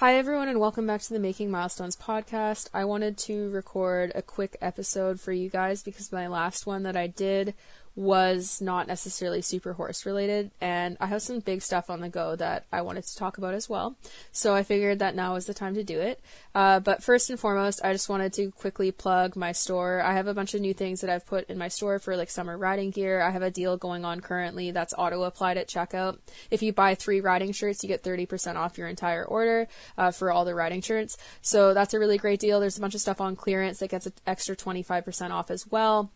Hi, everyone, and welcome back to the Making Milestones podcast. I wanted to record a quick episode for you guys because my last one that I did was not necessarily super horse related, and I have some big stuff on the go that I wanted to talk about as well. So I figured that now is the time to do it. Uh, but first and foremost, I just wanted to quickly plug my store. I have a bunch of new things that I've put in my store for like summer riding gear. I have a deal going on currently that's auto applied at checkout. If you buy three riding shirts, you get 30% off your entire order uh, for all the riding shirts. So that's a really great deal. There's a bunch of stuff on clearance that gets an extra 25% off as well.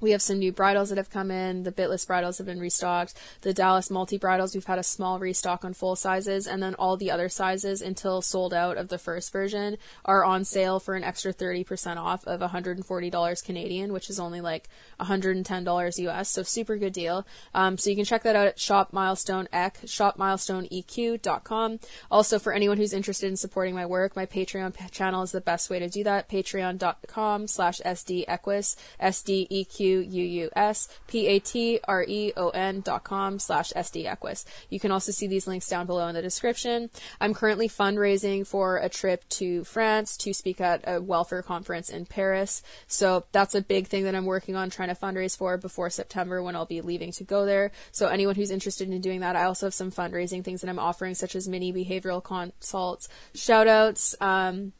We have some new bridles that have come in. The bitless bridles have been restocked. The Dallas multi bridles, we've had a small restock on full sizes, and then all the other sizes until sold out of the first version are on sale for an extra 30% off of $140 Canadian, which is only like $110 US. So super good deal. Um, so you can check that out at Shop Milestone Eq, shopmilestoneeq.com. Also, for anyone who's interested in supporting my work, my Patreon channel is the best way to do that. Patreon.com slash SDEquus, S-D-E-Q U-U-S-P-A-T-R-E-O-N dot com slash SDEquus. You can also see these links down below in the description. I'm currently fundraising for a trip to France to speak at a welfare conference in Paris. So that's a big thing that I'm working on trying to fundraise for before September when I'll be leaving to go there. So anyone who's interested in doing that, I also have some fundraising things that I'm offering such as mini behavioral consults, shout outs, um,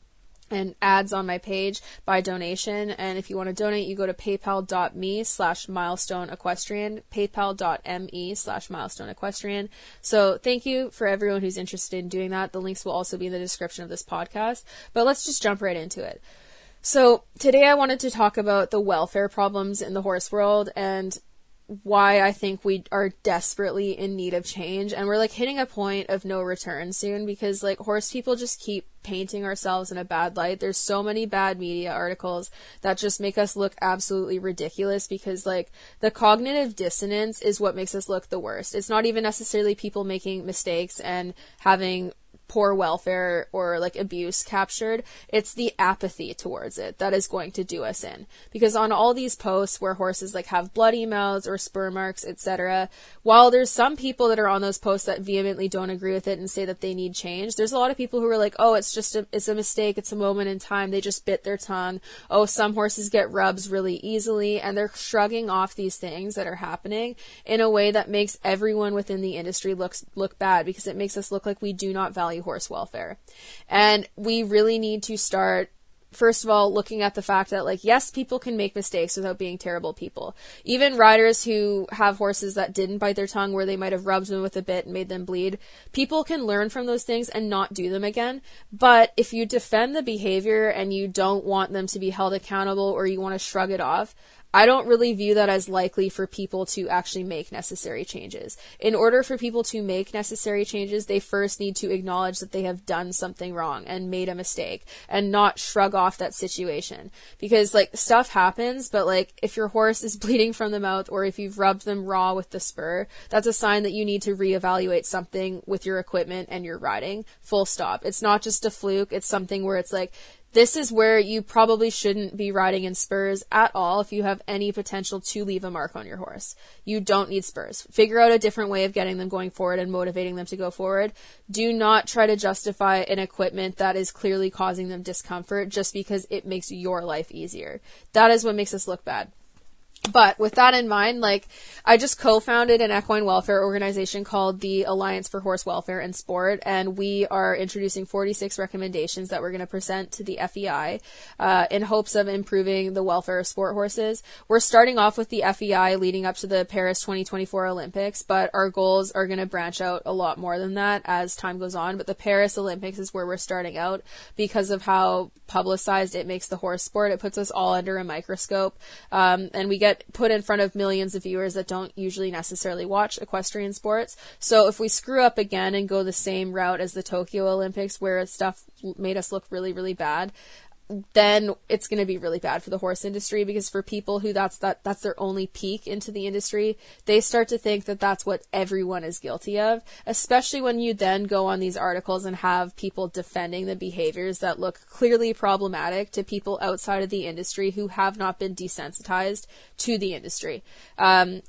and ads on my page by donation. And if you want to donate, you go to paypal.me slash milestone equestrian, paypal.me slash milestone equestrian. So thank you for everyone who's interested in doing that. The links will also be in the description of this podcast. But let's just jump right into it. So today I wanted to talk about the welfare problems in the horse world and why I think we are desperately in need of change and we're like hitting a point of no return soon because like horse people just keep painting ourselves in a bad light. There's so many bad media articles that just make us look absolutely ridiculous because like the cognitive dissonance is what makes us look the worst. It's not even necessarily people making mistakes and having poor welfare or like abuse captured, it's the apathy towards it that is going to do us in. Because on all these posts where horses like have bloody mouths or spur marks, etc., while there's some people that are on those posts that vehemently don't agree with it and say that they need change, there's a lot of people who are like, "Oh, it's just a it's a mistake, it's a moment in time, they just bit their tongue. Oh, some horses get rubs really easily." And they're shrugging off these things that are happening in a way that makes everyone within the industry looks look bad because it makes us look like we do not value value horse welfare. And we really need to start first of all, looking at the fact that, like, yes, people can make mistakes without being terrible people. Even riders who have horses that didn't bite their tongue, where they might have rubbed them with a bit and made them bleed, people can learn from those things and not do them again. But if you defend the behavior and you don't want them to be held accountable or you want to shrug it off, I don't really view that as likely for people to actually make necessary changes. In order for people to make necessary changes, they first need to acknowledge that they have done something wrong and made a mistake and not shrug off that situation. Because like stuff happens, but like if your horse is bleeding from the mouth or if you've rubbed them raw with the spur, that's a sign that you need to reevaluate something with your equipment and your riding. Full stop. It's not just a fluke. It's something where it's like, this is where you probably shouldn't be riding in spurs at all if you have any potential to leave a mark on your horse. You don't need spurs. Figure out a different way of getting them going forward and motivating them to go forward. Do not try to justify an equipment that is clearly causing them discomfort just because it makes your life easier. That is what makes us look bad. But with that in mind, like, I just co-founded an equine welfare organization called the Alliance for Horse Welfare and Sport, and we are introducing 46 recommendations that we're going to present to the FEI, uh, in hopes of improving the welfare of sport horses. We're starting off with the FEI leading up to the Paris 2024 Olympics, but our goals are going to branch out a lot more than that as time goes on. But the Paris Olympics is where we're starting out because of how publicized it makes the horse sport. It puts us all under a microscope, um, and we get get put in front of millions of viewers that don't usually necessarily watch equestrian sports. So if we screw up again and go the same route as the Tokyo Olympics where stuff made us look really, really bad, then it's going to be really bad for the horse industry because for people who that's that that's their only peek into the industry, they start to think that that's what everyone is guilty of, especially when you then go on these articles and have people defending the behaviors that look clearly problematic to people outside of the industry who have not been desensitized to the industry. Um,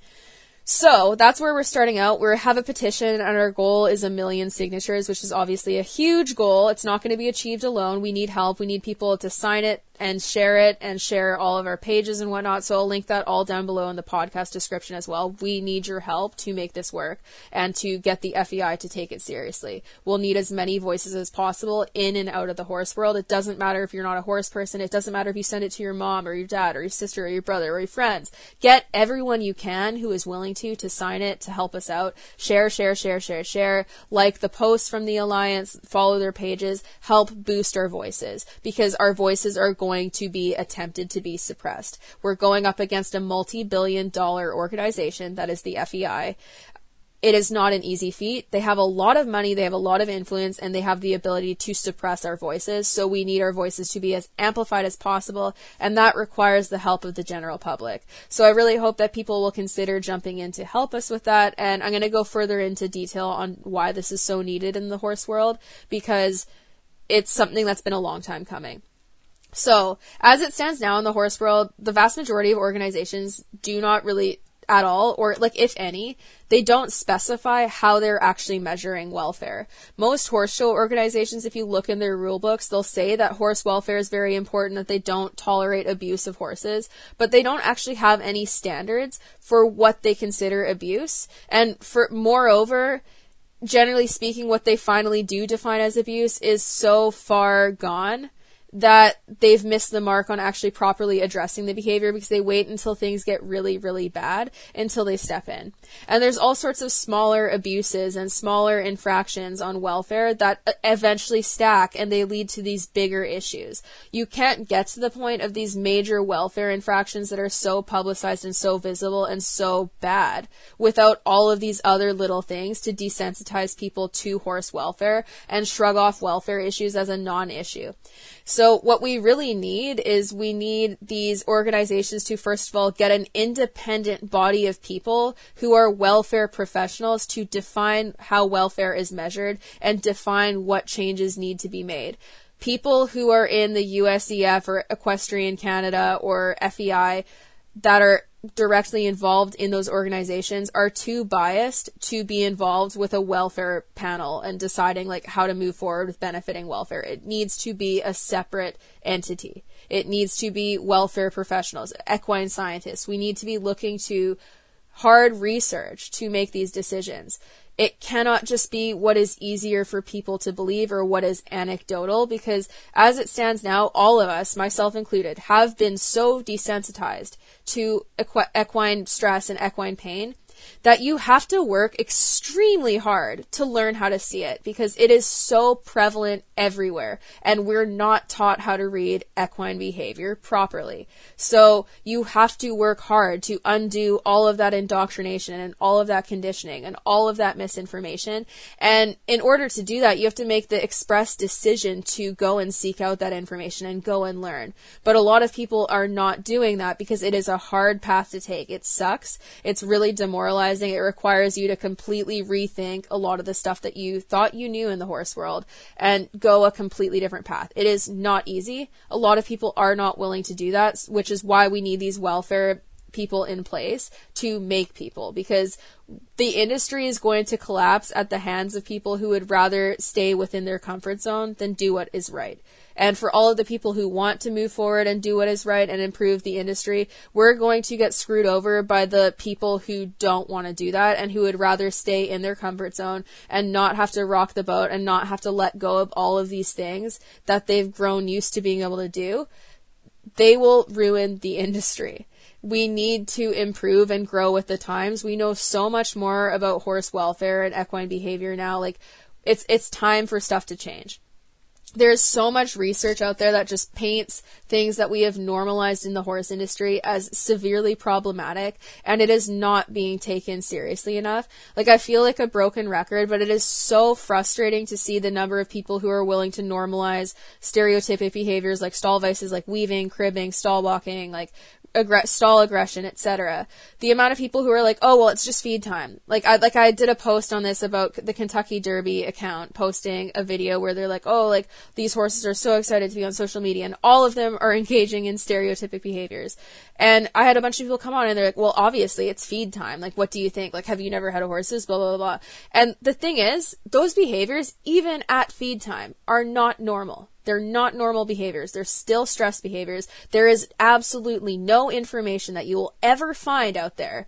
So that's where we're starting out. We have a petition and our goal is a million signatures, which is obviously a huge goal. It's not going to be achieved alone. We need help. We need people to sign it and share it and share all of our pages and whatnot. So I'll link that all down below in the podcast description as well. We need your help to make this work and to get the FEI to take it seriously. We'll need as many voices as possible in and out of the horse world. It doesn't matter if you're not a horse person. It doesn't matter if you send it to your mom or your dad or your sister or your brother or your friends. Get everyone you can who is willing to to sign it to help us out. Share, share, share, share, share. Like the posts from the Alliance, follow their pages, help boost our voices because our voices are going to be attempted to be suppressed. We're going up against a multi billion dollar organization that is the FEI. It is not an easy feat. They have a lot of money, they have a lot of influence, and they have the ability to suppress our voices. So we need our voices to be as amplified as possible, and that requires the help of the general public. So I really hope that people will consider jumping in to help us with that. And I'm going to go further into detail on why this is so needed in the horse world because it's something that's been a long time coming. So, as it stands now in the horse world, the vast majority of organizations do not really at all, or like if any, they don't specify how they're actually measuring welfare. Most horse show organizations, if you look in their rule books, they'll say that horse welfare is very important, that they don't tolerate abuse of horses, but they don't actually have any standards for what they consider abuse. And for, moreover, generally speaking, what they finally do define as abuse is so far gone that they've missed the mark on actually properly addressing the behavior because they wait until things get really, really bad until they step in. And there's all sorts of smaller abuses and smaller infractions on welfare that eventually stack and they lead to these bigger issues. You can't get to the point of these major welfare infractions that are so publicized and so visible and so bad without all of these other little things to desensitize people to horse welfare and shrug off welfare issues as a non-issue. So what we really need is we need these organizations to first of all get an independent body of people who are welfare professionals to define how welfare is measured and define what changes need to be made. People who are in the USEF or Equestrian Canada or FEI that are directly involved in those organizations are too biased to be involved with a welfare panel and deciding like how to move forward with benefiting welfare. It needs to be a separate entity. It needs to be welfare professionals, equine scientists. We need to be looking to hard research to make these decisions. It cannot just be what is easier for people to believe or what is anecdotal because as it stands now, all of us, myself included, have been so desensitized to equine stress and equine pain that you have to work extremely hard to learn how to see it because it is so prevalent everywhere and we're not taught how to read equine behavior properly. So you have to work hard to undo all of that indoctrination and all of that conditioning and all of that misinformation. And in order to do that, you have to make the express decision to go and seek out that information and go and learn. But a lot of people are not doing that because it is a hard path to take. It sucks. It's really demoralizing It requires you to completely rethink a lot of the stuff that you thought you knew in the horse world and go a completely different path. It is not easy. A lot of people are not willing to do that, which is why we need these welfare people in place to make people because the industry is going to collapse at the hands of people who would rather stay within their comfort zone than do what is right. And for all of the people who want to move forward and do what is right and improve the industry, we're going to get screwed over by the people who don't want to do that and who would rather stay in their comfort zone and not have to rock the boat and not have to let go of all of these things that they've grown used to being able to do. They will ruin the industry we need to improve and grow with the times. We know so much more about horse welfare and equine behavior now. Like, it's, it's time for stuff to change there's so much research out there that just paints things that we have normalized in the horse industry as severely problematic and it is not being taken seriously enough. Like I feel like a broken record, but it is so frustrating to see the number of people who are willing to normalize stereotypic behaviors like stall vices like weaving, cribbing, stall walking, like aggr- stall aggression, etc. The amount of people who are like, "Oh, well, it's just feed time." Like I like I did a post on this about the Kentucky Derby account posting a video where they're like, "Oh, like these horses are so excited to be on social media," and all of them are engaging in stereotypic behaviors. And I had a bunch of people come on and they're like, "Well, obviously it's feed time. Like, what do you think? Like, have you never had a horses? Blah blah blah." blah. And the thing is, those behaviors, even at feed time, are not normal. They're not normal behaviors. They're still stress behaviors. There is absolutely no information that you will ever find out there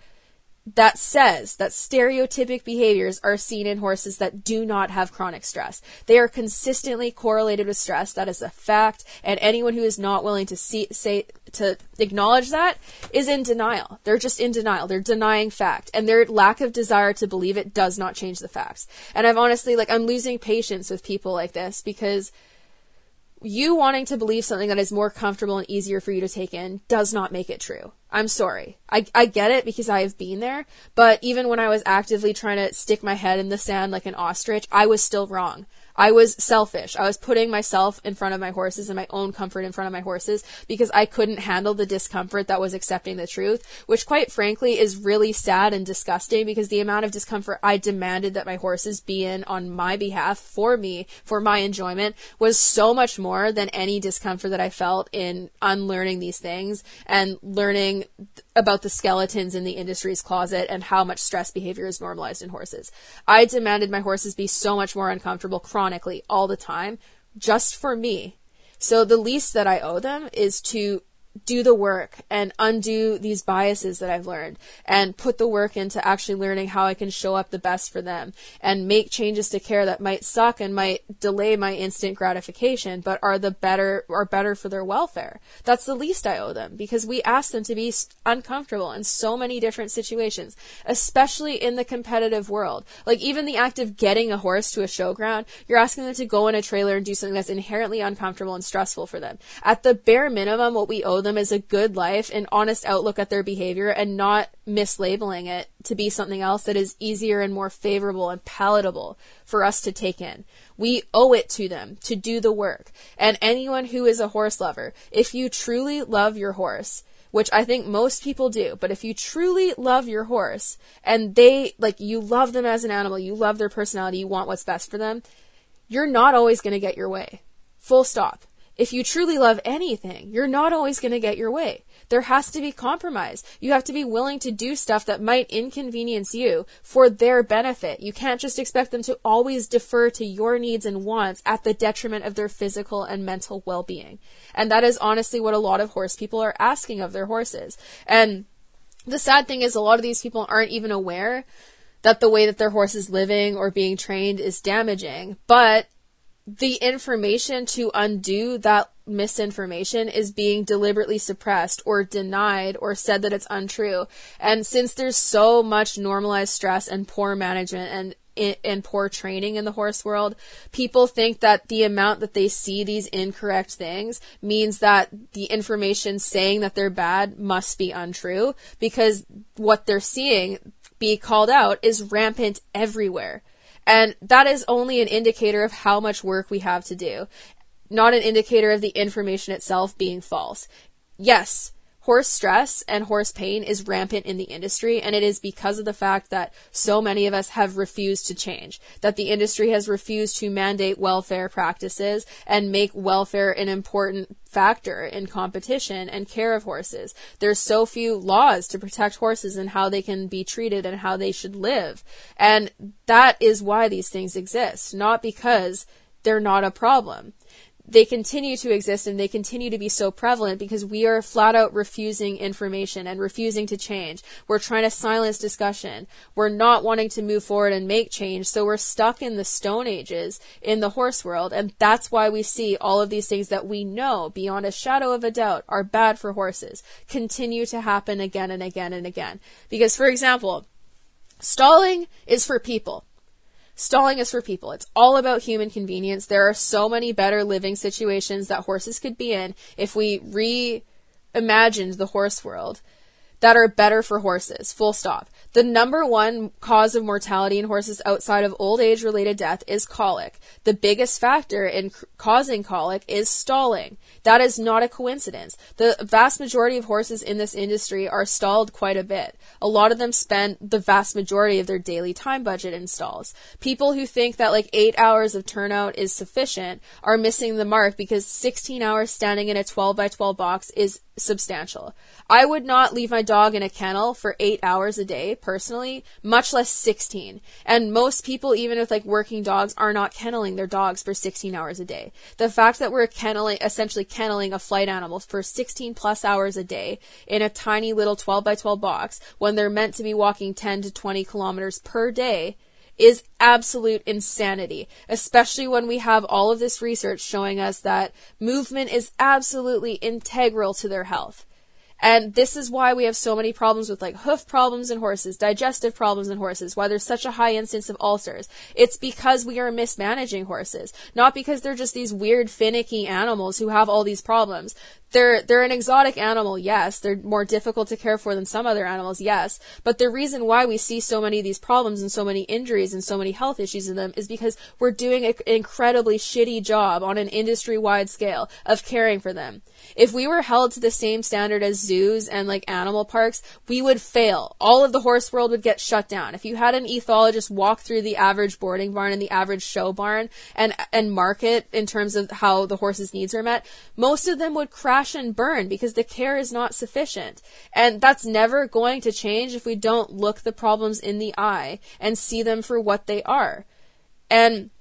that says that stereotypic behaviors are seen in horses that do not have chronic stress. They are consistently correlated with stress. That is a fact. And anyone who is not willing to see, say, to acknowledge that is in denial. They're just in denial. They're denying fact. And their lack of desire to believe it does not change the facts. And I've honestly, like, I'm losing patience with people like this because you wanting to believe something that is more comfortable and easier for you to take in does not make it true. I'm sorry. I, I get it because I have been there, but even when I was actively trying to stick my head in the sand like an ostrich, I was still wrong. I was selfish. I was putting myself in front of my horses and my own comfort in front of my horses because I couldn't handle the discomfort that was accepting the truth, which quite frankly is really sad and disgusting because the amount of discomfort I demanded that my horses be in on my behalf for me, for my enjoyment was so much more than any discomfort that I felt in unlearning these things and learning about the skeletons in the industry's closet and how much stress behavior is normalized in horses. I demanded my horses be so much more uncomfortable chronically all the time just for me. So the least that I owe them is to do the work and undo these biases that I've learned and put the work into actually learning how I can show up the best for them and make changes to care that might suck and might delay my instant gratification but are the better are better for their welfare. That's the least I owe them because we ask them to be uncomfortable in so many different situations, especially in the competitive world. Like even the act of getting a horse to a showground, you're asking them to go in a trailer and do something that's inherently uncomfortable and stressful for them. At the bare minimum what we owe them them as a good life, an honest outlook at their behavior, and not mislabeling it to be something else that is easier and more favorable and palatable for us to take in. We owe it to them to do the work. And anyone who is a horse lover, if you truly love your horse, which I think most people do, but if you truly love your horse and they, like, you love them as an animal, you love their personality, you want what's best for them, you're not always going to get your way. Full stop if you truly love anything, you're not always going to get your way. There has to be compromise. You have to be willing to do stuff that might inconvenience you for their benefit. You can't just expect them to always defer to your needs and wants at the detriment of their physical and mental well-being. And that is honestly what a lot of horse people are asking of their horses. And the sad thing is a lot of these people aren't even aware that the way that their horse is living or being trained is damaging, but the information to undo that misinformation is being deliberately suppressed or denied or said that it's untrue. And since there's so much normalized stress and poor management and and poor training in the horse world, people think that the amount that they see these incorrect things means that the information saying that they're bad must be untrue because what they're seeing be called out is rampant everywhere. And that is only an indicator of how much work we have to do, not an indicator of the information itself being false. Yes, horse stress and horse pain is rampant in the industry, and it is because of the fact that so many of us have refused to change, that the industry has refused to mandate welfare practices and make welfare an important factor in competition and care of horses. There's so few laws to protect horses and how they can be treated and how they should live. And that is why these things exist, not because they're not a problem they continue to exist and they continue to be so prevalent because we are flat out refusing information and refusing to change. We're trying to silence discussion. We're not wanting to move forward and make change. So we're stuck in the stone ages in the horse world. And that's why we see all of these things that we know beyond a shadow of a doubt are bad for horses continue to happen again and again and again. Because for example, stalling is for people. Stalling is for people. It's all about human convenience. There are so many better living situations that horses could be in if we reimagined the horse world. That are better for horses. Full stop. The number one cause of mortality in horses outside of old age related death is colic. The biggest factor in c- causing colic is stalling. That is not a coincidence. The vast majority of horses in this industry are stalled quite a bit. A lot of them spend the vast majority of their daily time budget in stalls. People who think that like eight hours of turnout is sufficient are missing the mark because 16 hours standing in a 12 by 12 box is substantial. I would not leave my dog in a kennel for eight hours a day, personally, much less 16. And most people, even with like working dogs, are not kenneling their dogs for 16 hours a day. The fact that we're kenneling, essentially kenneling a flight animal for 16 plus hours a day in a tiny little 12 by 12 box when they're meant to be walking 10 to 20 kilometers per day is absolute insanity, especially when we have all of this research showing us that movement is absolutely integral to their health. And this is why we have so many problems with like hoof problems in horses, digestive problems in horses, why there's such a high instance of ulcers. It's because we are mismanaging horses, not because they're just these weird finicky animals who have all these problems they're they're an exotic animal, yes. They're more difficult to care for than some other animals, yes. But the reason why we see so many of these problems and so many injuries and so many health issues in them is because we're doing an incredibly shitty job on an industry-wide scale of caring for them. If we were held to the same standard as zoos and like animal parks, we would fail. All of the horse world would get shut down. If you had an ethologist walk through the average boarding barn and the average show barn and and market in terms of how the horse's needs are met, most of them would crash crash and burn because the care is not sufficient. And that's never going to change if we don't look the problems in the eye and see them for what they are. And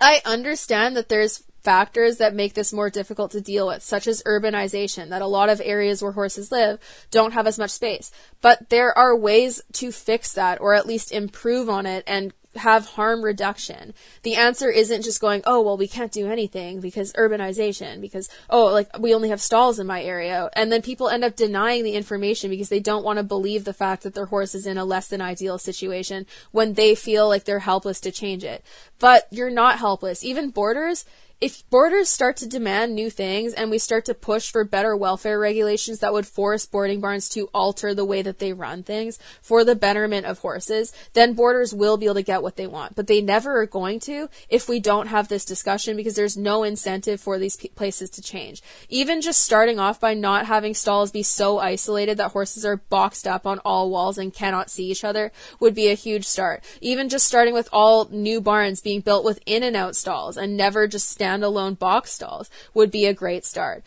I understand that there's factors that make this more difficult to deal with, such as urbanization, that a lot of areas where horses live don't have as much space. But there are ways to fix that or at least improve on it and have harm reduction. The answer isn't just going, oh, well, we can't do anything because urbanization, because, oh, like, we only have stalls in my area. And then people end up denying the information because they don't want to believe the fact that their horse is in a less than ideal situation when they feel like they're helpless to change it. But you're not helpless. Even boarders, if boarders start to demand new things and we start to push for better welfare regulations that would force boarding barns to alter the way that they run things for the betterment of horses, then boarders will be able to get what they want. But they never are going to if we don't have this discussion because there's no incentive for these places to change. Even just starting off by not having stalls be so isolated that horses are boxed up on all walls and cannot see each other would be a huge start. Even just starting with all new barns being built with in and out stalls and never just stand standalone box stalls would be a great start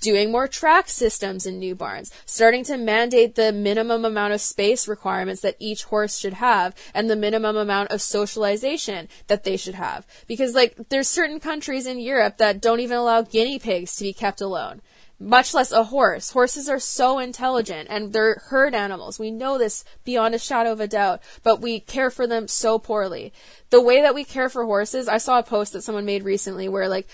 doing more track systems in new barns, starting to mandate the minimum amount of space requirements that each horse should have and the minimum amount of socialization that they should have. Because like there's certain countries in Europe that don't even allow guinea pigs to be kept alone. Much less a horse. Horses are so intelligent and they're herd animals. We know this beyond a shadow of a doubt, but we care for them so poorly the way that we care for horses, I saw a post that someone made recently where like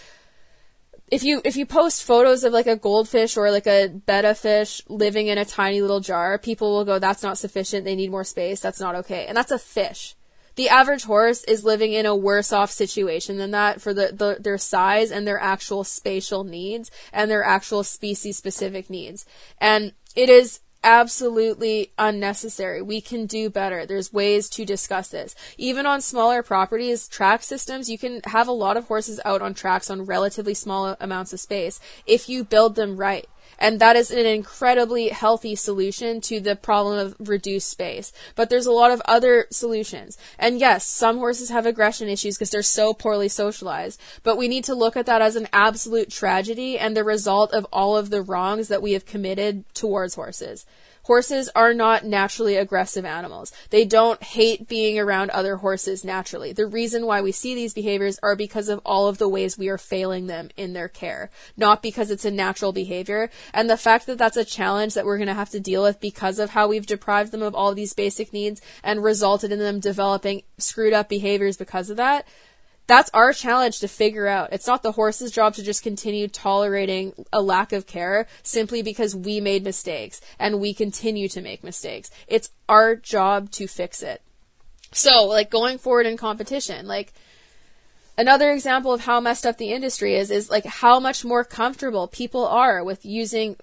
if you if you post photos of like a goldfish or like a betta fish living in a tiny little jar, people will go, "That's not sufficient. They need more space. That's not okay." And that's a fish. The average horse is living in a worse off situation than that for the, the their size and their actual spatial needs and their actual species specific needs. And it is absolutely unnecessary. We can do better. There's ways to discuss this. Even on smaller properties, track systems, you can have a lot of horses out on tracks on relatively small amounts of space if you build them right. And that is an incredibly healthy solution to the problem of reduced space. But there's a lot of other solutions. And yes, some horses have aggression issues because they're so poorly socialized. But we need to look at that as an absolute tragedy and the result of all of the wrongs that we have committed towards horses. Horses are not naturally aggressive animals. They don't hate being around other horses naturally. The reason why we see these behaviors are because of all of the ways we are failing them in their care, not because it's a natural behavior. And the fact that that's a challenge that we're going to have to deal with because of how we've deprived them of all these basic needs and resulted in them developing screwed up behaviors because of that that's our challenge to figure out. It's not the horse's job to just continue tolerating a lack of care simply because we made mistakes and we continue to make mistakes. It's our job to fix it. So, like going forward in competition, like another example of how messed up the industry is is like how much more comfortable people are with using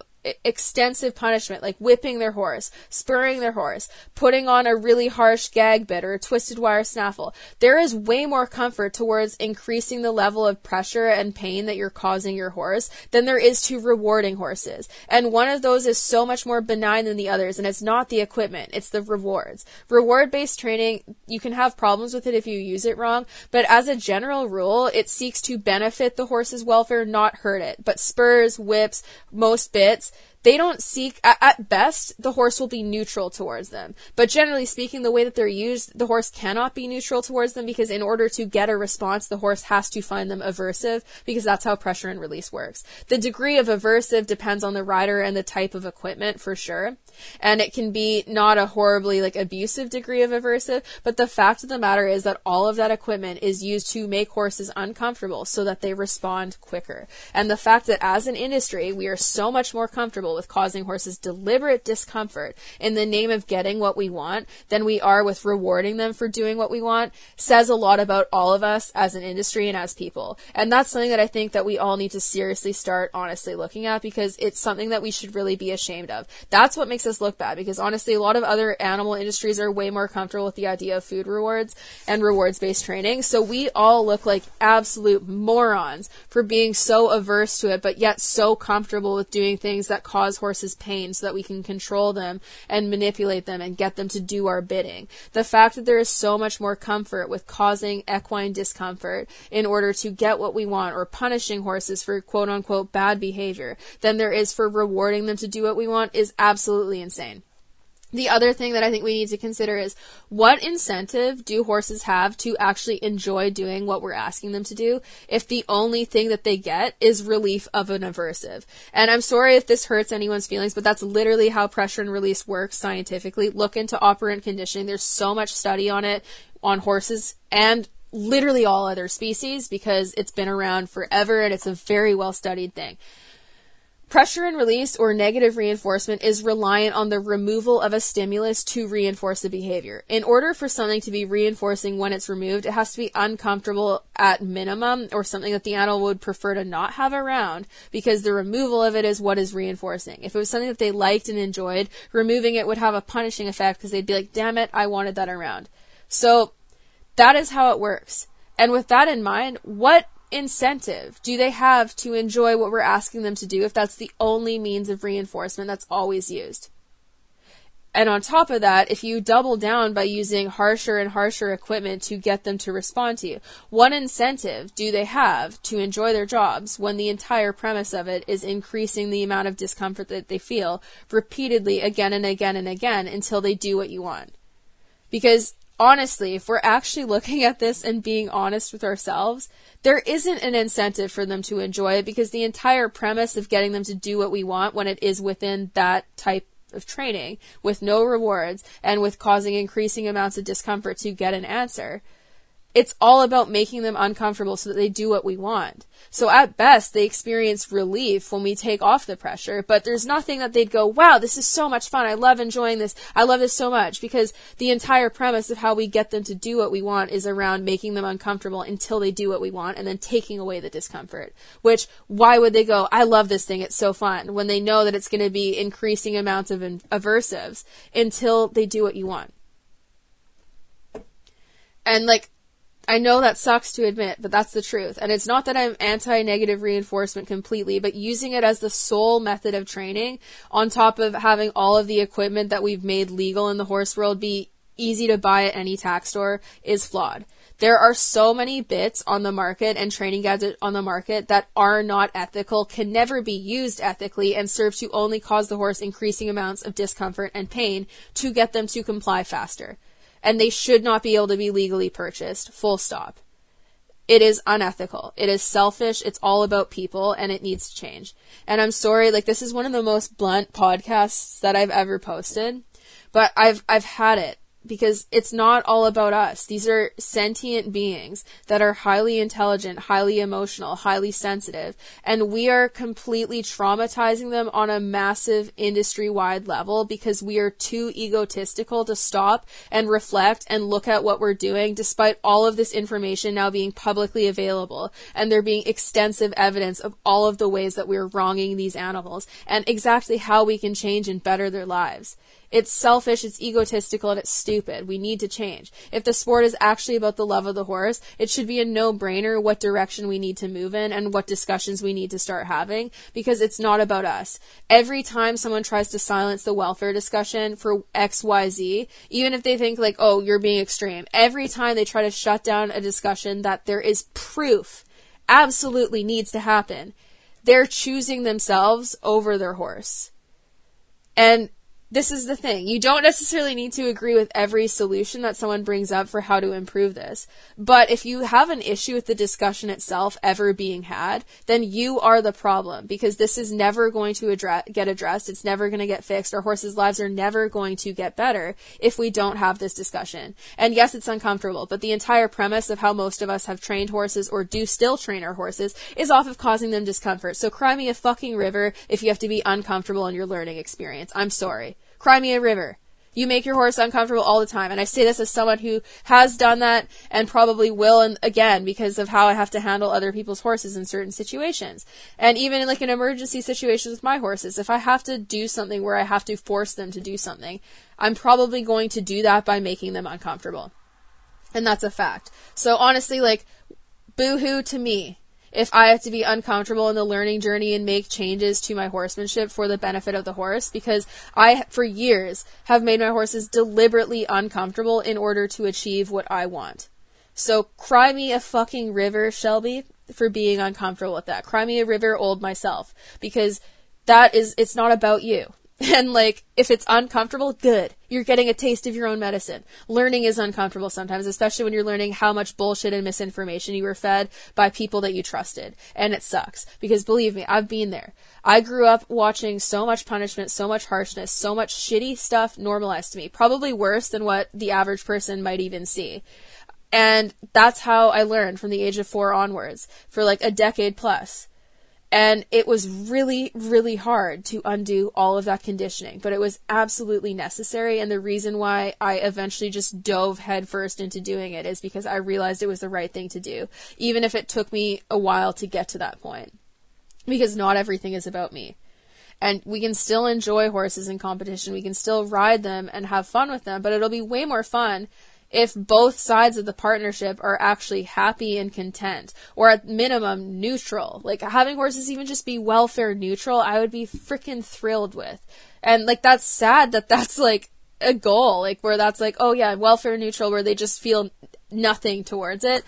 extensive punishment, like whipping their horse, spurring their horse, putting on a really harsh gag bit or a twisted wire snaffle. There is way more comfort towards increasing the level of pressure and pain that you're causing your horse than there is to rewarding horses. And one of those is so much more benign than the others, and it's not the equipment, it's the rewards. Reward based training, you can have problems with it if you use it wrong, but as a general rule, it seeks to benefit the horse's welfare, not hurt it. But spurs, whips, most bits, they don't seek, at, best, the horse will be neutral towards them. But generally speaking, the way that they're used, the horse cannot be neutral towards them because in order to get a response, the horse has to find them aversive because that's how pressure and release works. The degree of aversive depends on the rider and the type of equipment for sure. And it can be not a horribly like abusive degree of aversive, but the fact of the matter is that all of that equipment is used to make horses uncomfortable so that they respond quicker. And the fact that as an industry, we are so much more comfortable with causing horses deliberate discomfort in the name of getting what we want than we are with rewarding them for doing what we want says a lot about all of us as an industry and as people. And that's something that I think that we all need to seriously start honestly looking at because it's something that we should really be ashamed of. That's what makes us look bad because honestly, a lot of other animal industries are way more comfortable with the idea of food rewards and rewards based training. So we all look like absolute morons for being so averse to it, but yet so comfortable with doing things that cause cause horses pain so that we can control them and manipulate them and get them to do our bidding. The fact that there is so much more comfort with causing equine discomfort in order to get what we want or punishing horses for quote unquote bad behavior than there is for rewarding them to do what we want is absolutely insane. The other thing that I think we need to consider is what incentive do horses have to actually enjoy doing what we're asking them to do if the only thing that they get is relief of an aversive? And I'm sorry if this hurts anyone's feelings, but that's literally how pressure and release works scientifically. Look into operant conditioning. There's so much study on it on horses and literally all other species because it's been around forever and it's a very well studied thing. Pressure and release or negative reinforcement is reliant on the removal of a stimulus to reinforce the behavior. In order for something to be reinforcing when it's removed, it has to be uncomfortable at minimum or something that the animal would prefer to not have around because the removal of it is what is reinforcing. If it was something that they liked and enjoyed, removing it would have a punishing effect because they'd be like, damn it, I wanted that around. So that is how it works. And with that in mind, what incentive do they have to enjoy what we're asking them to do if that's the only means of reinforcement that's always used? And on top of that, if you double down by using harsher and harsher equipment to get them to respond to you, what incentive do they have to enjoy their jobs when the entire premise of it is increasing the amount of discomfort that they feel repeatedly again and again and again until they do what you want? Because honestly, if we're actually looking at this and being honest with ourselves, there isn't an incentive for them to enjoy it because the entire premise of getting them to do what we want when it is within that type of training with no rewards and with causing increasing amounts of discomfort to get an answer it's all about making them uncomfortable so that they do what we want. So at best, they experience relief when we take off the pressure, but there's nothing that they'd go, wow, this is so much fun. I love enjoying this. I love this so much because the entire premise of how we get them to do what we want is around making them uncomfortable until they do what we want and then taking away the discomfort. Which, why would they go, I love this thing. It's so fun when they know that it's going to be increasing amounts of aversives until they do what you want. And like, I know that sucks to admit, but that's the truth. And it's not that I'm anti negative reinforcement completely, but using it as the sole method of training on top of having all of the equipment that we've made legal in the horse world be easy to buy at any tack store is flawed. There are so many bits on the market and training gadgets on the market that are not ethical, can never be used ethically, and serve to only cause the horse increasing amounts of discomfort and pain to get them to comply faster and they should not be able to be legally purchased. Full stop. It is unethical. It is selfish. It's all about people and it needs to change. And I'm sorry, like this is one of the most blunt podcasts that I've ever posted, but I've, I've had it because it's not all about us. These are sentient beings that are highly intelligent, highly emotional, highly sensitive, and we are completely traumatizing them on a massive industry wide level because we are too egotistical to stop and reflect and look at what we're doing despite all of this information now being publicly available and there being extensive evidence of all of the ways that we're wronging these animals and exactly how we can change and better their lives. It's selfish, it's egotistical, and it's stupid. We need to change. If the sport is actually about the love of the horse, it should be a no-brainer what direction we need to move in and what discussions we need to start having because it's not about us. Every time someone tries to silence the welfare discussion for XYZ, even if they think like, oh, you're being extreme, every time they try to shut down a discussion that there is proof absolutely needs to happen, they're choosing themselves over their horse. And this is the thing. You don't necessarily need to agree with every solution that someone brings up for how to improve this. But if you have an issue with the discussion itself ever being had, then you are the problem because this is never going to address, get addressed. It's never going to get fixed. Our horses' lives are never going to get better if we don't have this discussion. And yes, it's uncomfortable, but the entire premise of how most of us have trained horses or do still train our horses is off of causing them discomfort. So cry me a fucking river if you have to be uncomfortable in your learning experience. I'm sorry. Cry me a river. You make your horse uncomfortable all the time. And I say this as someone who has done that and probably will and again because of how I have to handle other people's horses in certain situations. And even in like an emergency situation with my horses, if I have to do something where I have to force them to do something, I'm probably going to do that by making them uncomfortable. And that's a fact. So honestly, like, boohoo to me if I have to be uncomfortable in the learning journey and make changes to my horsemanship for the benefit of the horse because I, for years, have made my horses deliberately uncomfortable in order to achieve what I want. So cry me a fucking river, Shelby, for being uncomfortable with that. Cry me a river, old myself, because that is, it's not about you. And like, if it's uncomfortable, good. You're getting a taste of your own medicine. Learning is uncomfortable sometimes, especially when you're learning how much bullshit and misinformation you were fed by people that you trusted. And it sucks. Because believe me, I've been there. I grew up watching so much punishment, so much harshness, so much shitty stuff normalized to me. Probably worse than what the average person might even see. And that's how I learned from the age of four onwards for like a decade plus. And it was really, really hard to undo all of that conditioning, but it was absolutely necessary. And the reason why I eventually just dove headfirst into doing it is because I realized it was the right thing to do, even if it took me a while to get to that point. Because not everything is about me. And we can still enjoy horses in competition. We can still ride them and have fun with them, but it'll be way more fun if both sides of the partnership are actually happy and content, or at minimum neutral. Like having horses even just be welfare neutral, I would be freaking thrilled with. And like that's sad that that's like a goal, like where that's like, oh yeah, welfare neutral, where they just feel nothing towards it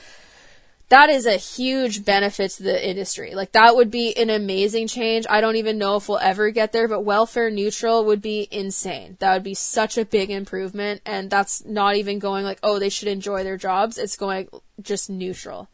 that is a huge benefit to the industry. Like that would be an amazing change. I don't even know if we'll ever get there, but welfare neutral would be insane. That would be such a big improvement. And that's not even going like, oh, they should enjoy their jobs. It's going just neutral.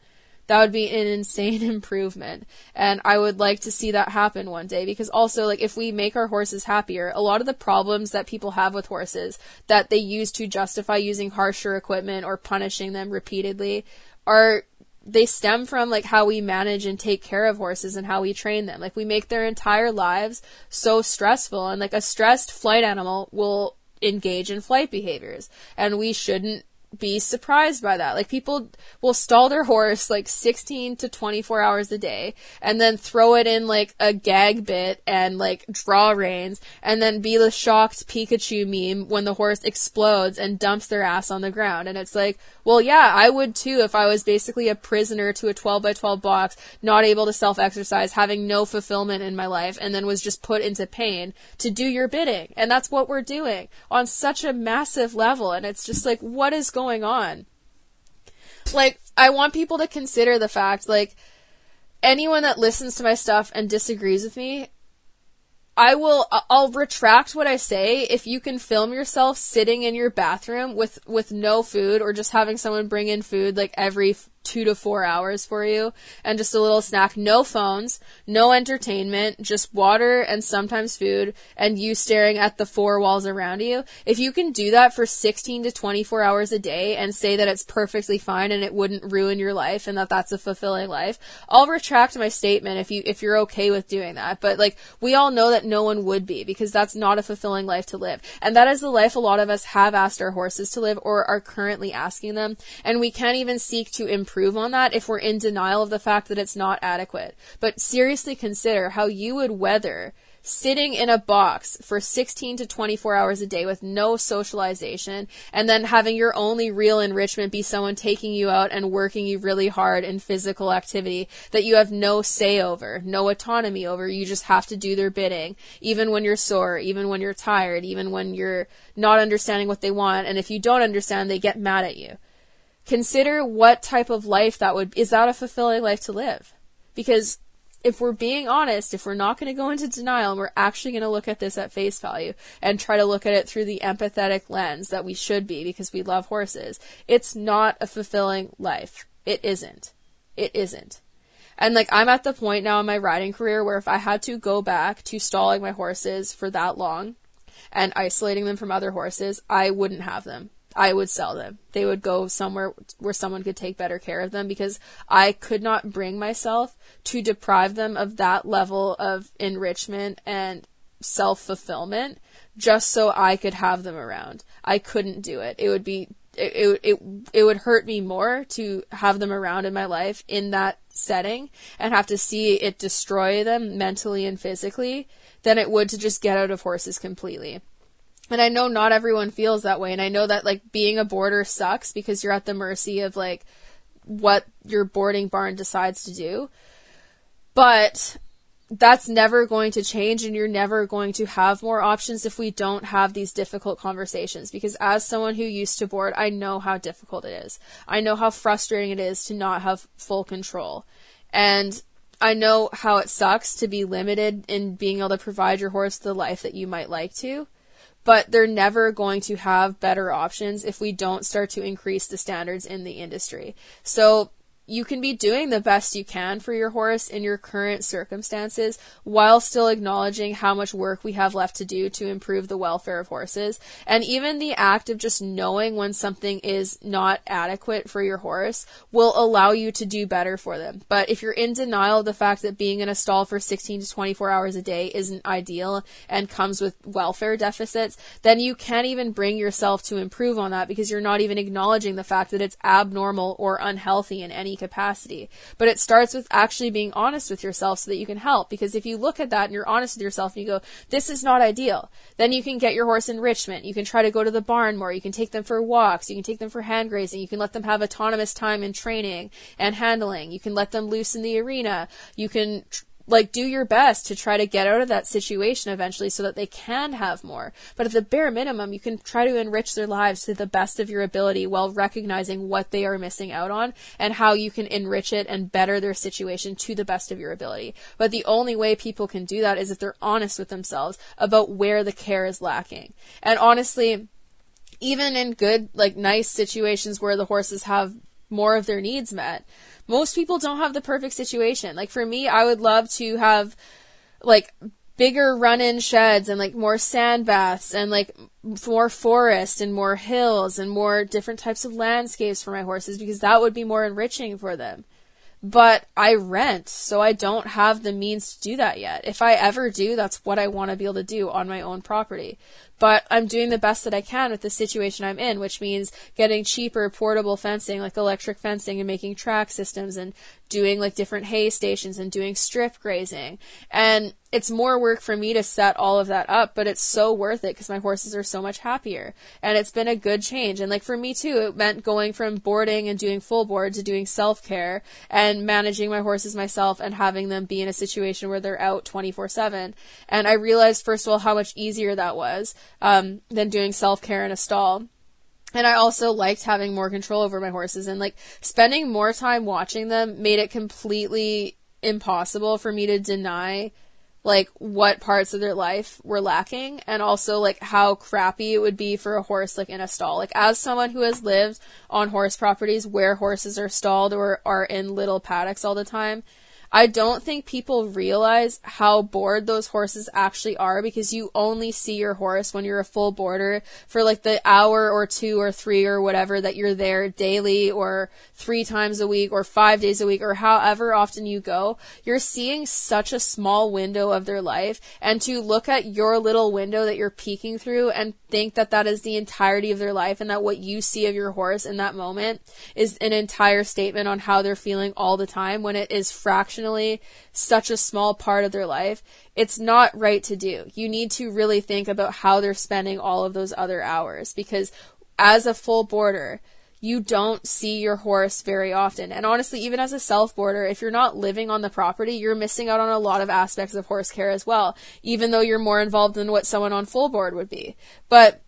That would be an insane improvement. And I would like to see that happen one day because also like if we make our horses happier, a lot of the problems that people have with horses that they use to justify using harsher equipment or punishing them repeatedly are they stem from like how we manage and take care of horses and how we train them. Like we make their entire lives so stressful and like a stressed flight animal will engage in flight behaviors and we shouldn't be surprised by that. Like people will stall their horse like 16 to 24 hours a day and then throw it in like a gag bit and like draw reins and then be the shocked Pikachu meme when the horse explodes and dumps their ass on the ground. And it's like, well, yeah, I would too if I was basically a prisoner to a 12 by 12 box, not able to self exercise, having no fulfillment in my life, and then was just put into pain to do your bidding. And that's what we're doing on such a massive level. And it's just like, what is going going on. Like, I want people to consider the fact, like, anyone that listens to my stuff and disagrees with me, I will, I'll retract what I say if you can film yourself sitting in your bathroom with, with no food or just having someone bring in food like every two to four hours for you and just a little snack. No phones, no entertainment, just water and sometimes food and you staring at the four walls around you. If you can do that for 16 to 24 hours a day and say that it's perfectly fine and it wouldn't ruin your life and that that's a fulfilling life, I'll retract my statement if you, if you're okay with doing that. But like, we all know that no one would be because that's not a fulfilling life to live. And that is the life a lot of us have asked our horses to live or are currently asking them. And we can't even seek to improve on that if we're in denial of the fact that it's not adequate. But seriously consider how you would weather sitting in a box for 16 to 24 hours a day with no socialization and then having your only real enrichment be someone taking you out and working you really hard in physical activity that you have no say over, no autonomy over. You just have to do their bidding, even when you're sore, even when you're tired, even when you're not understanding what they want. And if you don't understand, they get mad at you. Consider what type of life that would, is that a fulfilling life to live? Because if we're being honest, if we're not going to go into denial and we're actually going to look at this at face value and try to look at it through the empathetic lens that we should be because we love horses, it's not a fulfilling life. It isn't. It isn't. And like I'm at the point now in my riding career where if I had to go back to stalling my horses for that long and isolating them from other horses, I wouldn't have them. I would sell them. They would go somewhere where someone could take better care of them because I could not bring myself to deprive them of that level of enrichment and self fulfillment just so I could have them around. I couldn't do it. It would be it, it it would hurt me more to have them around in my life in that setting and have to see it destroy them mentally and physically than it would to just get out of horses completely. And I know not everyone feels that way. And I know that like being a boarder sucks because you're at the mercy of like what your boarding barn decides to do. But that's never going to change and you're never going to have more options if we don't have these difficult conversations because as someone who used to board I know how difficult it is. I know how frustrating it is to not have full control. And I know how it sucks to be limited in being able to provide your horse the life that you might like to but they're never going to have better options if we don't start to increase the standards in the industry. So you can be doing the best you can for your horse in your current circumstances while still acknowledging how much work we have left to do to improve the welfare of horses. And even the act of just knowing when something is not adequate for your horse will allow you to do better for them. But if you're in denial of the fact that being in a stall for 16 to 24 hours a day isn't ideal and comes with welfare deficits, then you can't even bring yourself to improve on that because you're not even acknowledging the fact that it's abnormal or unhealthy in any capacity. But it starts with actually being honest with yourself so that you can help. Because if you look at that and you're honest with yourself and you go, this is not ideal, then you can get your horse enrichment. You can try to go to the barn more. You can take them for walks. You can take them for hand grazing. You can let them have autonomous time in training and handling. You can let them loose in the arena. You can tr- like do your best to try to get out of that situation eventually so that they can have more. But at the bare minimum, you can try to enrich their lives to the best of your ability while recognizing what they are missing out on and how you can enrich it and better their situation to the best of your ability. But the only way people can do that is if they're honest with themselves about where the care is lacking. And honestly, even in good, like nice situations where the horses have more of their needs met, most people don't have the perfect situation. Like for me, I would love to have like bigger run-in sheds and like more sand baths and like more forest and more hills and more different types of landscapes for my horses because that would be more enriching for them. But I rent, so I don't have the means to do that yet. If I ever do, that's what I want to be able to do on my own property. But I'm doing the best that I can with the situation I'm in, which means getting cheaper portable fencing, like electric fencing and making track systems and doing like different hay stations and doing strip grazing. And it's more work for me to set all of that up, but it's so worth it because my horses are so much happier. And it's been a good change. And like for me too, it meant going from boarding and doing full board to doing self care and managing my horses myself and having them be in a situation where they're out 24 7. And I realized, first of all, how much easier that was um, than doing self care in a stall. And I also liked having more control over my horses and like spending more time watching them made it completely impossible for me to deny like what parts of their life were lacking and also like how crappy it would be for a horse like in a stall. Like as someone who has lived on horse properties where horses are stalled or are in little paddocks all the time, I don't think people realize how bored those horses actually are because you only see your horse when you're a full boarder for like the hour or two or three or whatever that you're there daily or three times a week or five days a week or however often you go. You're seeing such a small window of their life and to look at your little window that you're peeking through and think that that is the entirety of their life and that what you see of your horse in that moment is an entire statement on how they're feeling all the time when it is such a small part of their life, it's not right to do. You need to really think about how they're spending all of those other hours because as a full boarder, you don't see your horse very often. And honestly, even as a self boarder, if you're not living on the property, you're missing out on a lot of aspects of horse care as well, even though you're more involved than what someone on full board would be. But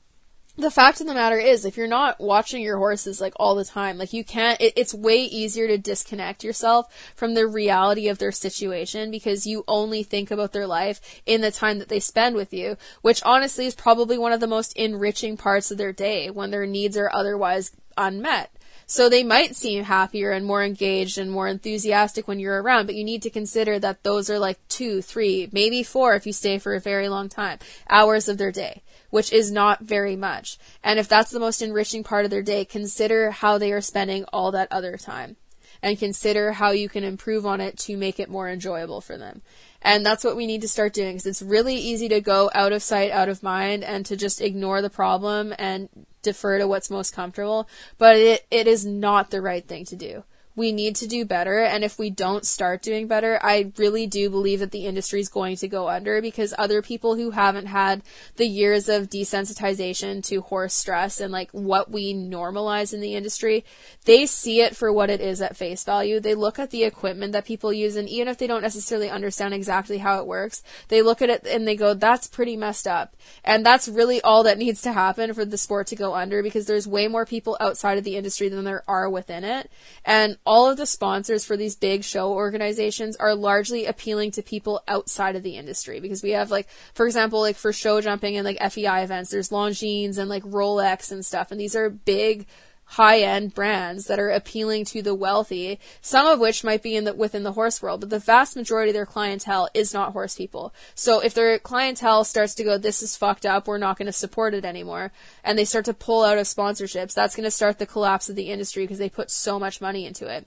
the fact of the matter is, if you're not watching your horses like all the time, like you can't, it, it's way easier to disconnect yourself from the reality of their situation because you only think about their life in the time that they spend with you, which honestly is probably one of the most enriching parts of their day when their needs are otherwise unmet. So they might seem happier and more engaged and more enthusiastic when you're around, but you need to consider that those are like two, three, maybe four if you stay for a very long time, hours of their day, which is not very much. And if that's the most enriching part of their day, consider how they are spending all that other time and consider how you can improve on it to make it more enjoyable for them. And that's what we need to start doing because it's really easy to go out of sight, out of mind, and to just ignore the problem and defer to what's most comfortable. But it, it is not the right thing to do we need to do better. And if we don't start doing better, I really do believe that the industry is going to go under because other people who haven't had the years of desensitization to horse stress and like what we normalize in the industry, they see it for what it is at face value. They look at the equipment that people use and even if they don't necessarily understand exactly how it works, they look at it and they go, that's pretty messed up. And that's really all that needs to happen for the sport to go under because there's way more people outside of the industry than there are within it. And all of the sponsors for these big show organizations are largely appealing to people outside of the industry because we have like, for example, like for show jumping and like FEI events, there's Longines and like Rolex and stuff. And these are big high end brands that are appealing to the wealthy, some of which might be in the, within the horse world, but the vast majority of their clientele is not horse people. So if their clientele starts to go, this is fucked up, we're not going to support it anymore, and they start to pull out of sponsorships, that's going to start the collapse of the industry because they put so much money into it.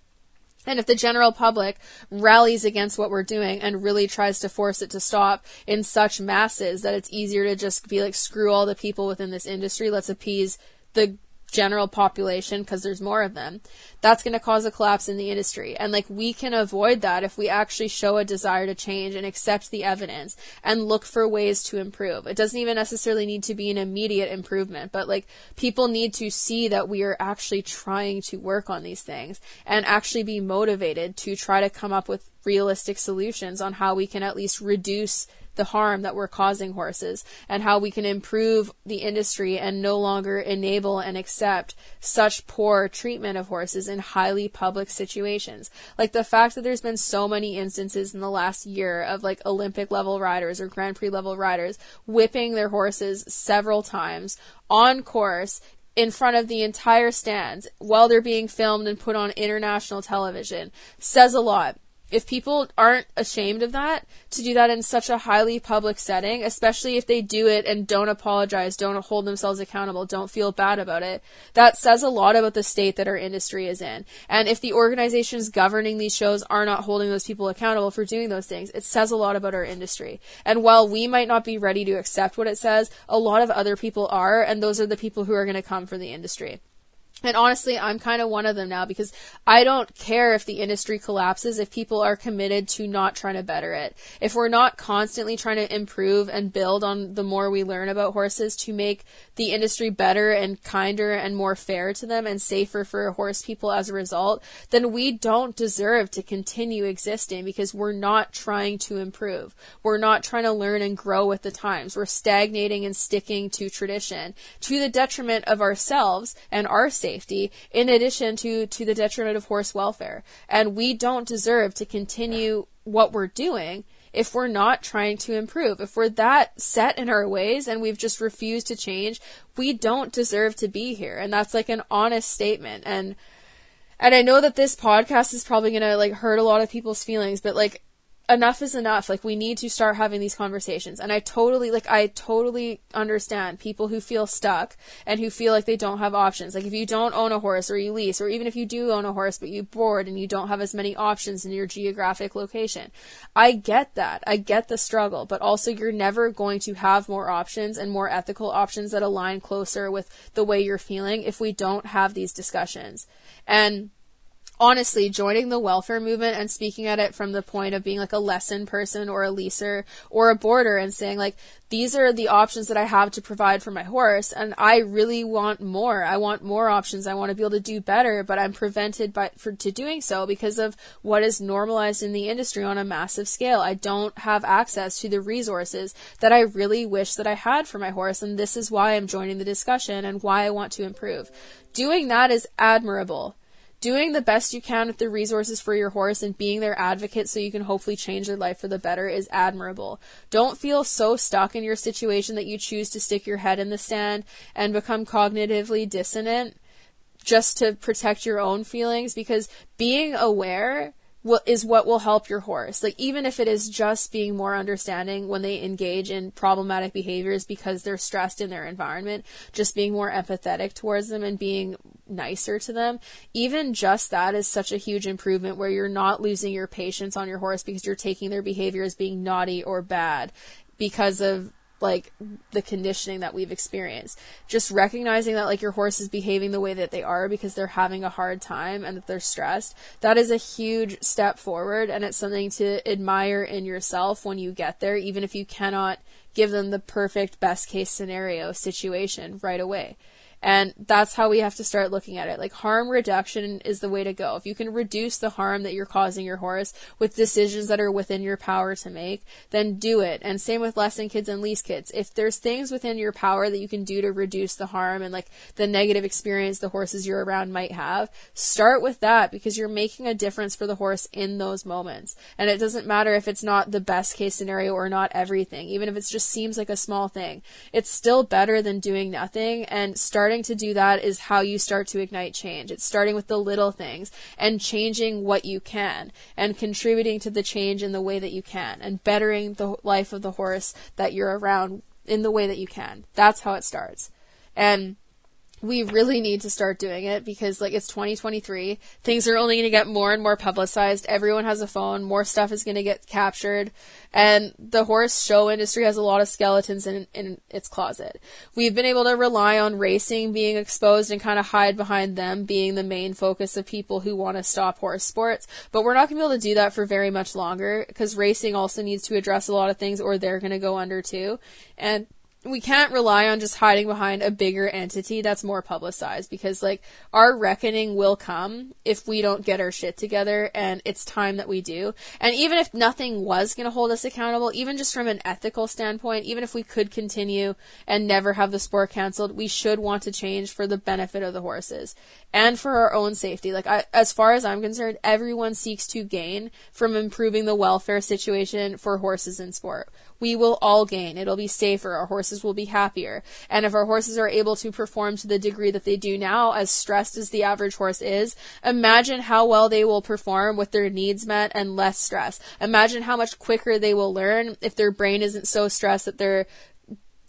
And if the general public rallies against what we're doing and really tries to force it to stop in such masses that it's easier to just be like, screw all the people within this industry, let's appease the general population because there's more of them that's going to cause a collapse in the industry. And like we can avoid that if we actually show a desire to change and accept the evidence and look for ways to improve. It doesn't even necessarily need to be an immediate improvement but like people need to see that we are actually trying to work on these things and actually be motivated to try to come up with realistic solutions on how we can at least reduce the harm that we're causing horses and how we can improve the industry and no longer enable and accept such poor treatment of horses in highly public situations. Like the fact that there's been so many instances in the last year of like Olympic level riders or Grand Prix level riders whipping their horses several times on course in front of the entire stands while they're being filmed and put on international television says a lot if people aren't ashamed of that, to do that in such a highly public setting, especially if they do it and don't apologize, don't hold themselves accountable, don't feel bad about it, that says a lot about the state that our industry is in. And if the organizations governing these shows are not holding those people accountable for doing those things, it says a lot about our industry. And while we might not be ready to accept what it says, a lot of other people are, and those are the people who are going to come for the industry. And honestly, I'm kind of one of them now because I don't care if the industry collapses if people are committed to not trying to better it. If we're not constantly trying to improve and build on the more we learn about horses to make the industry better and kinder and more fair to them and safer for horse people as a result, then we don't deserve to continue existing because we're not trying to improve. We're not trying to learn and grow with the times. We're stagnating and sticking to tradition to the detriment of ourselves and our safety safety in addition to, to the detriment of horse welfare. And we don't deserve to continue what we're doing if we're not trying to improve. If we're that set in our ways and we've just refused to change, we don't deserve to be here. And that's like an honest statement. And and I know that this podcast is probably going to like hurt a lot of people's feelings, but like enough is enough. Like we need to start having these conversations. And I totally like I totally understand people who feel stuck and who feel like they don't have options. Like if you don't own a horse or you lease or even if you do own a horse but you board and you don't have as many options in your geographic location. I get that. I get the struggle, but also you're never going to have more options and more ethical options that align closer with the way you're feeling if we don't have these discussions. And honestly, joining the welfare movement and speaking at it from the point of being like a lesson person or a leaser or a boarder and saying like, these are the options that I have to provide for my horse and I really want more. I want more options. I want to be able to do better, but I'm prevented by for to doing so because of what is normalized in the industry on a massive scale. I don't have access to the resources that I really wish that I had for my horse and this is why I'm joining the discussion and why I want to improve. Doing that is admirable doing the best you can with the resources for your horse and being their advocate so you can hopefully change their life for the better is admirable. Don't feel so stuck in your situation that you choose to stick your head in the sand and become cognitively dissonant just to protect your own feelings because being aware is what will help your horse. Like even if it is just being more understanding when they engage in problematic behaviors because they're stressed in their environment, just being more empathetic towards them and being nicer to them. Even just that is such a huge improvement where you're not losing your patience on your horse because you're taking their behavior as being naughty or bad because of like the conditioning that we've experienced. Just recognizing that like your horse is behaving the way that they are because they're having a hard time and that they're stressed. That is a huge step forward and it's something to admire in yourself when you get there, even if you cannot give them the perfect best case scenario situation right away. And that's how we have to start looking at it. Like harm reduction is the way to go. If you can reduce the harm that you're causing your horse with decisions that are within your power to make, then do it. And same with lesson kids and lease kids. If there's things within your power that you can do to reduce the harm and like the negative experience the horses you're around might have, start with that because you're making a difference for the horse in those moments. And it doesn't matter if it's not the best case scenario or not everything, even if it just seems like a small thing. It's still better than doing nothing and start starting to do that is how you start to ignite change. It's starting with the little things and changing what you can and contributing to the change in the way that you can and bettering the life of the horse that you're around in the way that you can. That's how it starts. And we really need to start doing it because like it's 2023 things are only going to get more and more publicized. Everyone has a phone. More stuff is going to get captured. And the horse show industry has a lot of skeletons in, in its closet. We've been able to rely on racing being exposed and kind of hide behind them being the main focus of people who want to stop horse sports. But we're not going to be able to do that for very much longer because racing also needs to address a lot of things or they're going to go under too. And we can't rely on just hiding behind a bigger entity that's more publicized because like our reckoning will come if we don't get our shit together and it's time that we do. And even if nothing was going to hold us accountable, even just from an ethical standpoint, even if we could continue and never have the sport canceled, we should want to change for the benefit of the horses and for our own safety. Like I, as far as I'm concerned, everyone seeks to gain from improving the welfare situation for horses in sport we will all gain. It'll be safer. Our horses will be happier. And if our horses are able to perform to the degree that they do now, as stressed as the average horse is, imagine how well they will perform with their needs met and less stress. Imagine how much quicker they will learn if their brain isn't so stressed that they're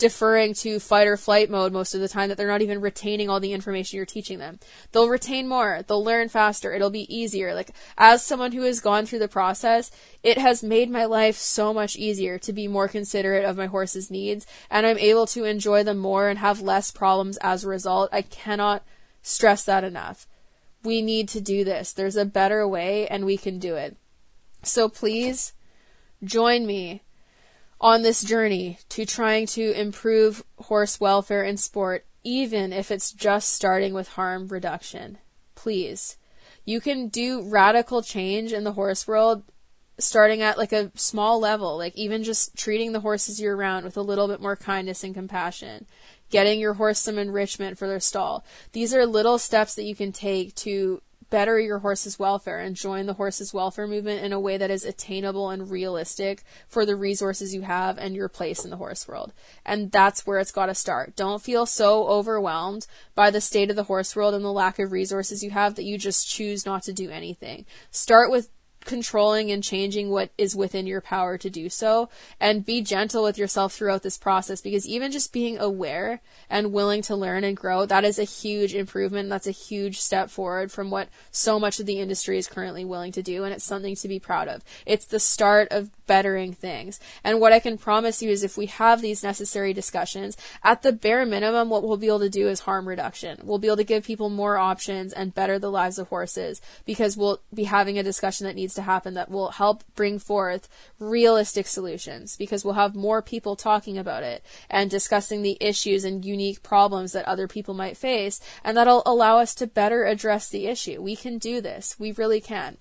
deferring to fight or flight mode most of the time that they're not even retaining all the information you're teaching them. They'll retain more, they'll learn faster, it'll be easier. Like, as someone who has gone through the process, it has made my life so much easier to be more considerate of my horse's needs, and I'm able to enjoy them more and have less problems as a result. I cannot stress that enough. We need to do this. There's a better way, and we can do it. So please join me on this journey to trying to improve horse welfare in sport, even if it's just starting with harm reduction. Please. You can do radical change in the horse world starting at like a small level, like even just treating the horses year round with a little bit more kindness and compassion, getting your horse some enrichment for their stall. These are little steps that you can take to better your horse's welfare and join the horse's welfare movement in a way that is attainable and realistic for the resources you have and your place in the horse world. And that's where it's got to start. Don't feel so overwhelmed by the state of the horse world and the lack of resources you have that you just choose not to do anything. Start with controlling and changing what is within your power to do so. And be gentle with yourself throughout this process because even just being aware and willing to learn and grow that is a huge improvement. That's a huge step forward from what so much of the industry is currently willing to do and it's something to be proud of. It's the start of bettering things. And what i can promise you is if we have these necessary discussions at the bare minimum what we'll be able to do is harm reduction. We'll be able to give people more options and better the lives of horses because we'll be having a discussion that needs needs to happen that will help bring forth realistic solutions because we'll have more people talking about it and discussing the issues and unique problems that other people might face and that'll allow us to better address the issue. We can do this. We really can.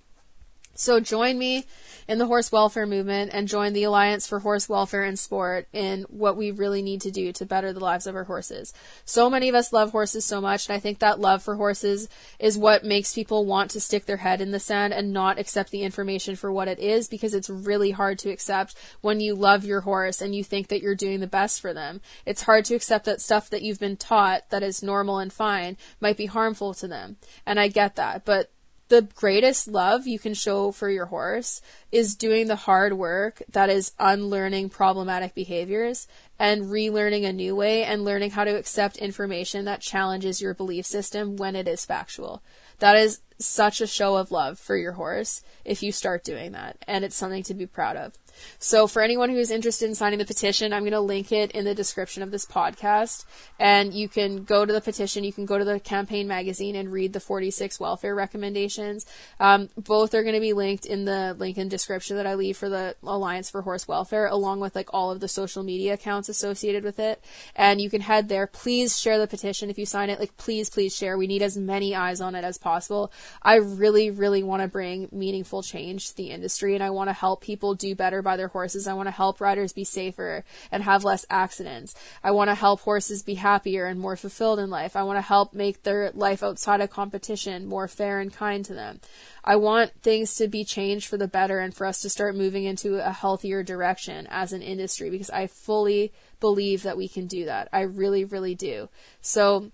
So join me in the horse welfare movement and join the Alliance for Horse Welfare and Sport in what we really need to do to better the lives of our horses. So many of us love horses so much, and I think that love for horses is what makes people want to stick their head in the sand and not accept the information for what it is because it's really hard to accept when you love your horse and you think that you're doing the best for them. It's hard to accept that stuff that you've been taught that is normal and fine might be harmful to them. And I get that, but the greatest love you can show for your horse is doing the hard work that is unlearning problematic behaviors and relearning a new way and learning how to accept information that challenges your belief system when it is factual. That is such a show of love for your horse if you start doing that, and it's something to be proud of. So for anyone who's interested in signing the petition, I'm going to link it in the description of this podcast. And you can go to the petition. You can go to the campaign magazine and read the 46 welfare recommendations. Um, both are going to be linked in the link in description that I leave for the Alliance for Horse Welfare, along with like all of the social media accounts associated with it. And you can head there. Please share the petition if you sign it. Like, please, please share. We need as many eyes on it as possible. I really, really want to bring meaningful change to the industry and I want to help people do better by their horses. I want to help riders be safer and have less accidents. I want to help horses be happier and more fulfilled in life. I want to help make their life outside of competition more fair and kind to them. I want things to be changed for the better and for us to start moving into a healthier direction as an industry because I fully believe that we can do that. I really, really do. So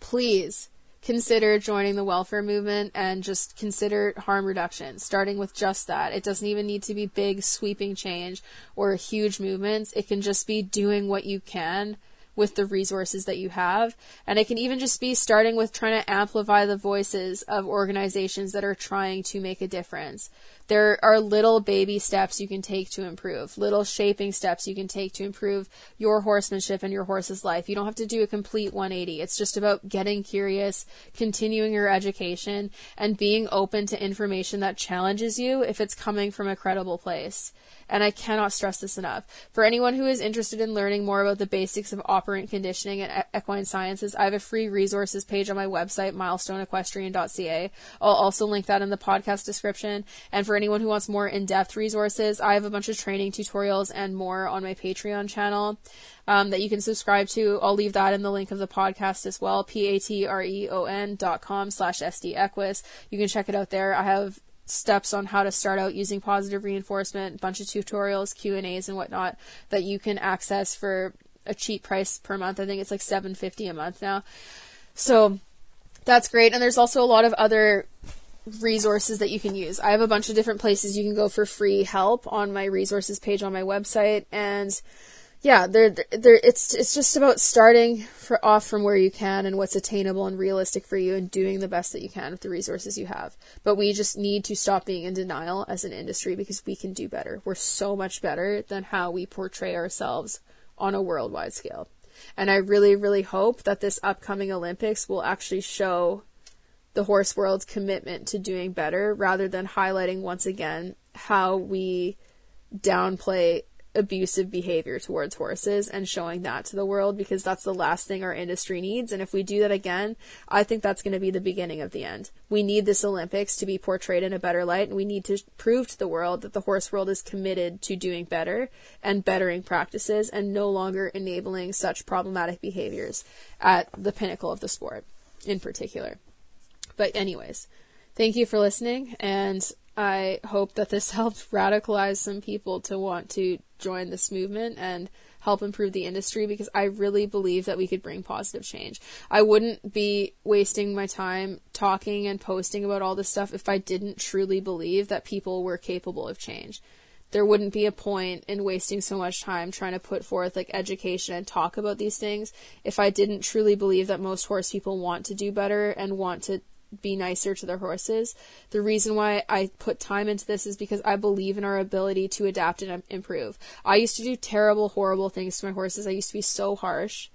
please consider joining the welfare movement and just consider harm reduction, starting with just that. It doesn't even need to be big, sweeping change or huge movements. It can just be doing what you can with the resources that you have. And it can even just be starting with trying to amplify the voices of organizations that are trying to make a difference there are little baby steps you can take to improve, little shaping steps you can take to improve your horsemanship and your horse's life. You don't have to do a complete 180. It's just about getting curious, continuing your education, and being open to information that challenges you if it's coming from a credible place. And I cannot stress this enough. For anyone who is interested in learning more about the basics of operant conditioning and equine sciences, I have a free resources page on my website, milestoneequestrian.ca. I'll also link that in the podcast description. And for anyone who wants more in-depth resources, I have a bunch of training tutorials and more on my Patreon channel um, that you can subscribe to. I'll leave that in the link of the podcast as well. P-A-T-R-E-O-N dot com slash SD You can check it out there. I have steps on how to start out using positive reinforcement, bunch of tutorials, Q and A's, and whatnot that you can access for a cheap price per month. I think it's like seven fifty a month now. So that's great. And there's also a lot of other resources that you can use. I have a bunch of different places you can go for free help on my resources page on my website and yeah, they're, they're, it's it's just about starting for, off from where you can and what's attainable and realistic for you and doing the best that you can with the resources you have. But we just need to stop being in denial as an industry because we can do better. We're so much better than how we portray ourselves on a worldwide scale. And I really, really hope that this upcoming Olympics will actually show the horse world's commitment to doing better rather than highlighting once again how we downplay abusive behavior towards horses and showing that to the world because that's the last thing our industry needs. And if we do that again, I think that's going to be the beginning of the end. We need this Olympics to be portrayed in a better light and we need to prove to the world that the horse world is committed to doing better and bettering practices and no longer enabling such problematic behaviors at the pinnacle of the sport in particular. But anyways, Thank you for listening, and I hope that this helped radicalize some people to want to join this movement and help improve the industry because I really believe that we could bring positive change. I wouldn't be wasting my time talking and posting about all this stuff if I didn't truly believe that people were capable of change. There wouldn't be a point in wasting so much time trying to put forth like education and talk about these things if I didn't truly believe that most horse people want to do better and want to be nicer to their horses. The reason why I put time into this is because I believe in our ability to adapt and improve. I used to do terrible, horrible things to my horses. I used to be so harsh.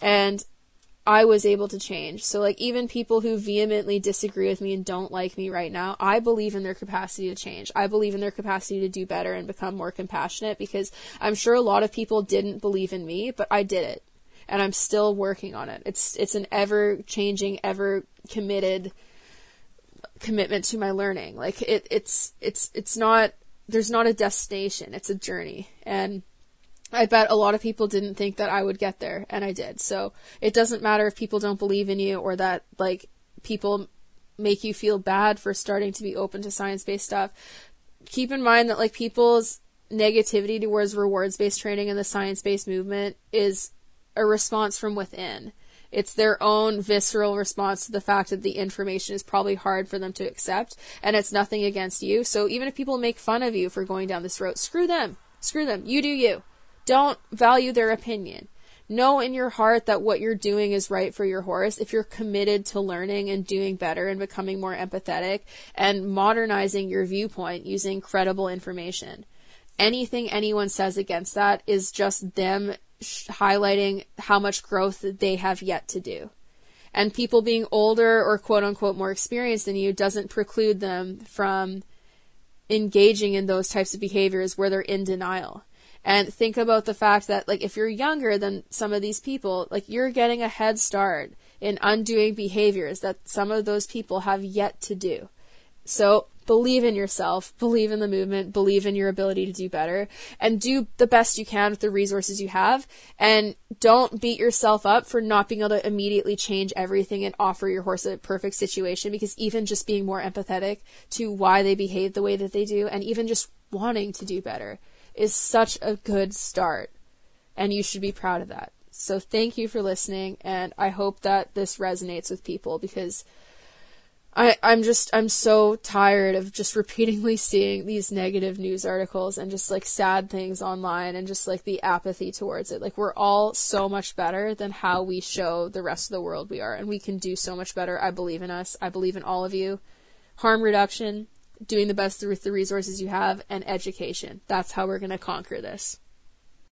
And I was able to change. So like even people who vehemently disagree with me and don't like me right now, I believe in their capacity to change. I believe in their capacity to do better and become more compassionate because I'm sure a lot of people didn't believe in me, but I did it and I'm still working on it. It's it's an ever changing, ever committed commitment to my learning. Like it it's it's it's not there's not a destination, it's a journey. And I bet a lot of people didn't think that I would get there and I did. So it doesn't matter if people don't believe in you or that like people make you feel bad for starting to be open to science-based stuff. Keep in mind that like people's negativity towards rewards-based training and the science-based movement is a response from within. It's their own visceral response to the fact that the information is probably hard for them to accept, and it's nothing against you. So even if people make fun of you for going down this road, screw them. Screw them. You do you. Don't value their opinion. Know in your heart that what you're doing is right for your horse if you're committed to learning and doing better and becoming more empathetic and modernizing your viewpoint using credible information. Anything anyone says against that is just them highlighting how much growth they have yet to do. And people being older or quote unquote more experienced than you doesn't preclude them from engaging in those types of behaviors where they're in denial. And think about the fact that, like, if you're younger than some of these people, like, you're getting a head start in undoing behaviors that some of those people have yet to do. So, believe in yourself, believe in the movement, believe in your ability to do better, and do the best you can with the resources you have. And don't beat yourself up for not being able to immediately change everything and offer your horse a perfect situation because even just being more empathetic to why they behave the way that they do and even just wanting to do better is such a good start. And you should be proud of that. So thank you for listening and I hope that this resonates with people because I, I'm just, I'm so tired of just repeatedly seeing these negative news articles and just like sad things online and just like the apathy towards it. Like we're all so much better than how we show the rest of the world we are and we can do so much better. I believe in us. I believe in all of you. Harm reduction, doing the best with the resources you have, and education. That's how we're going to conquer this.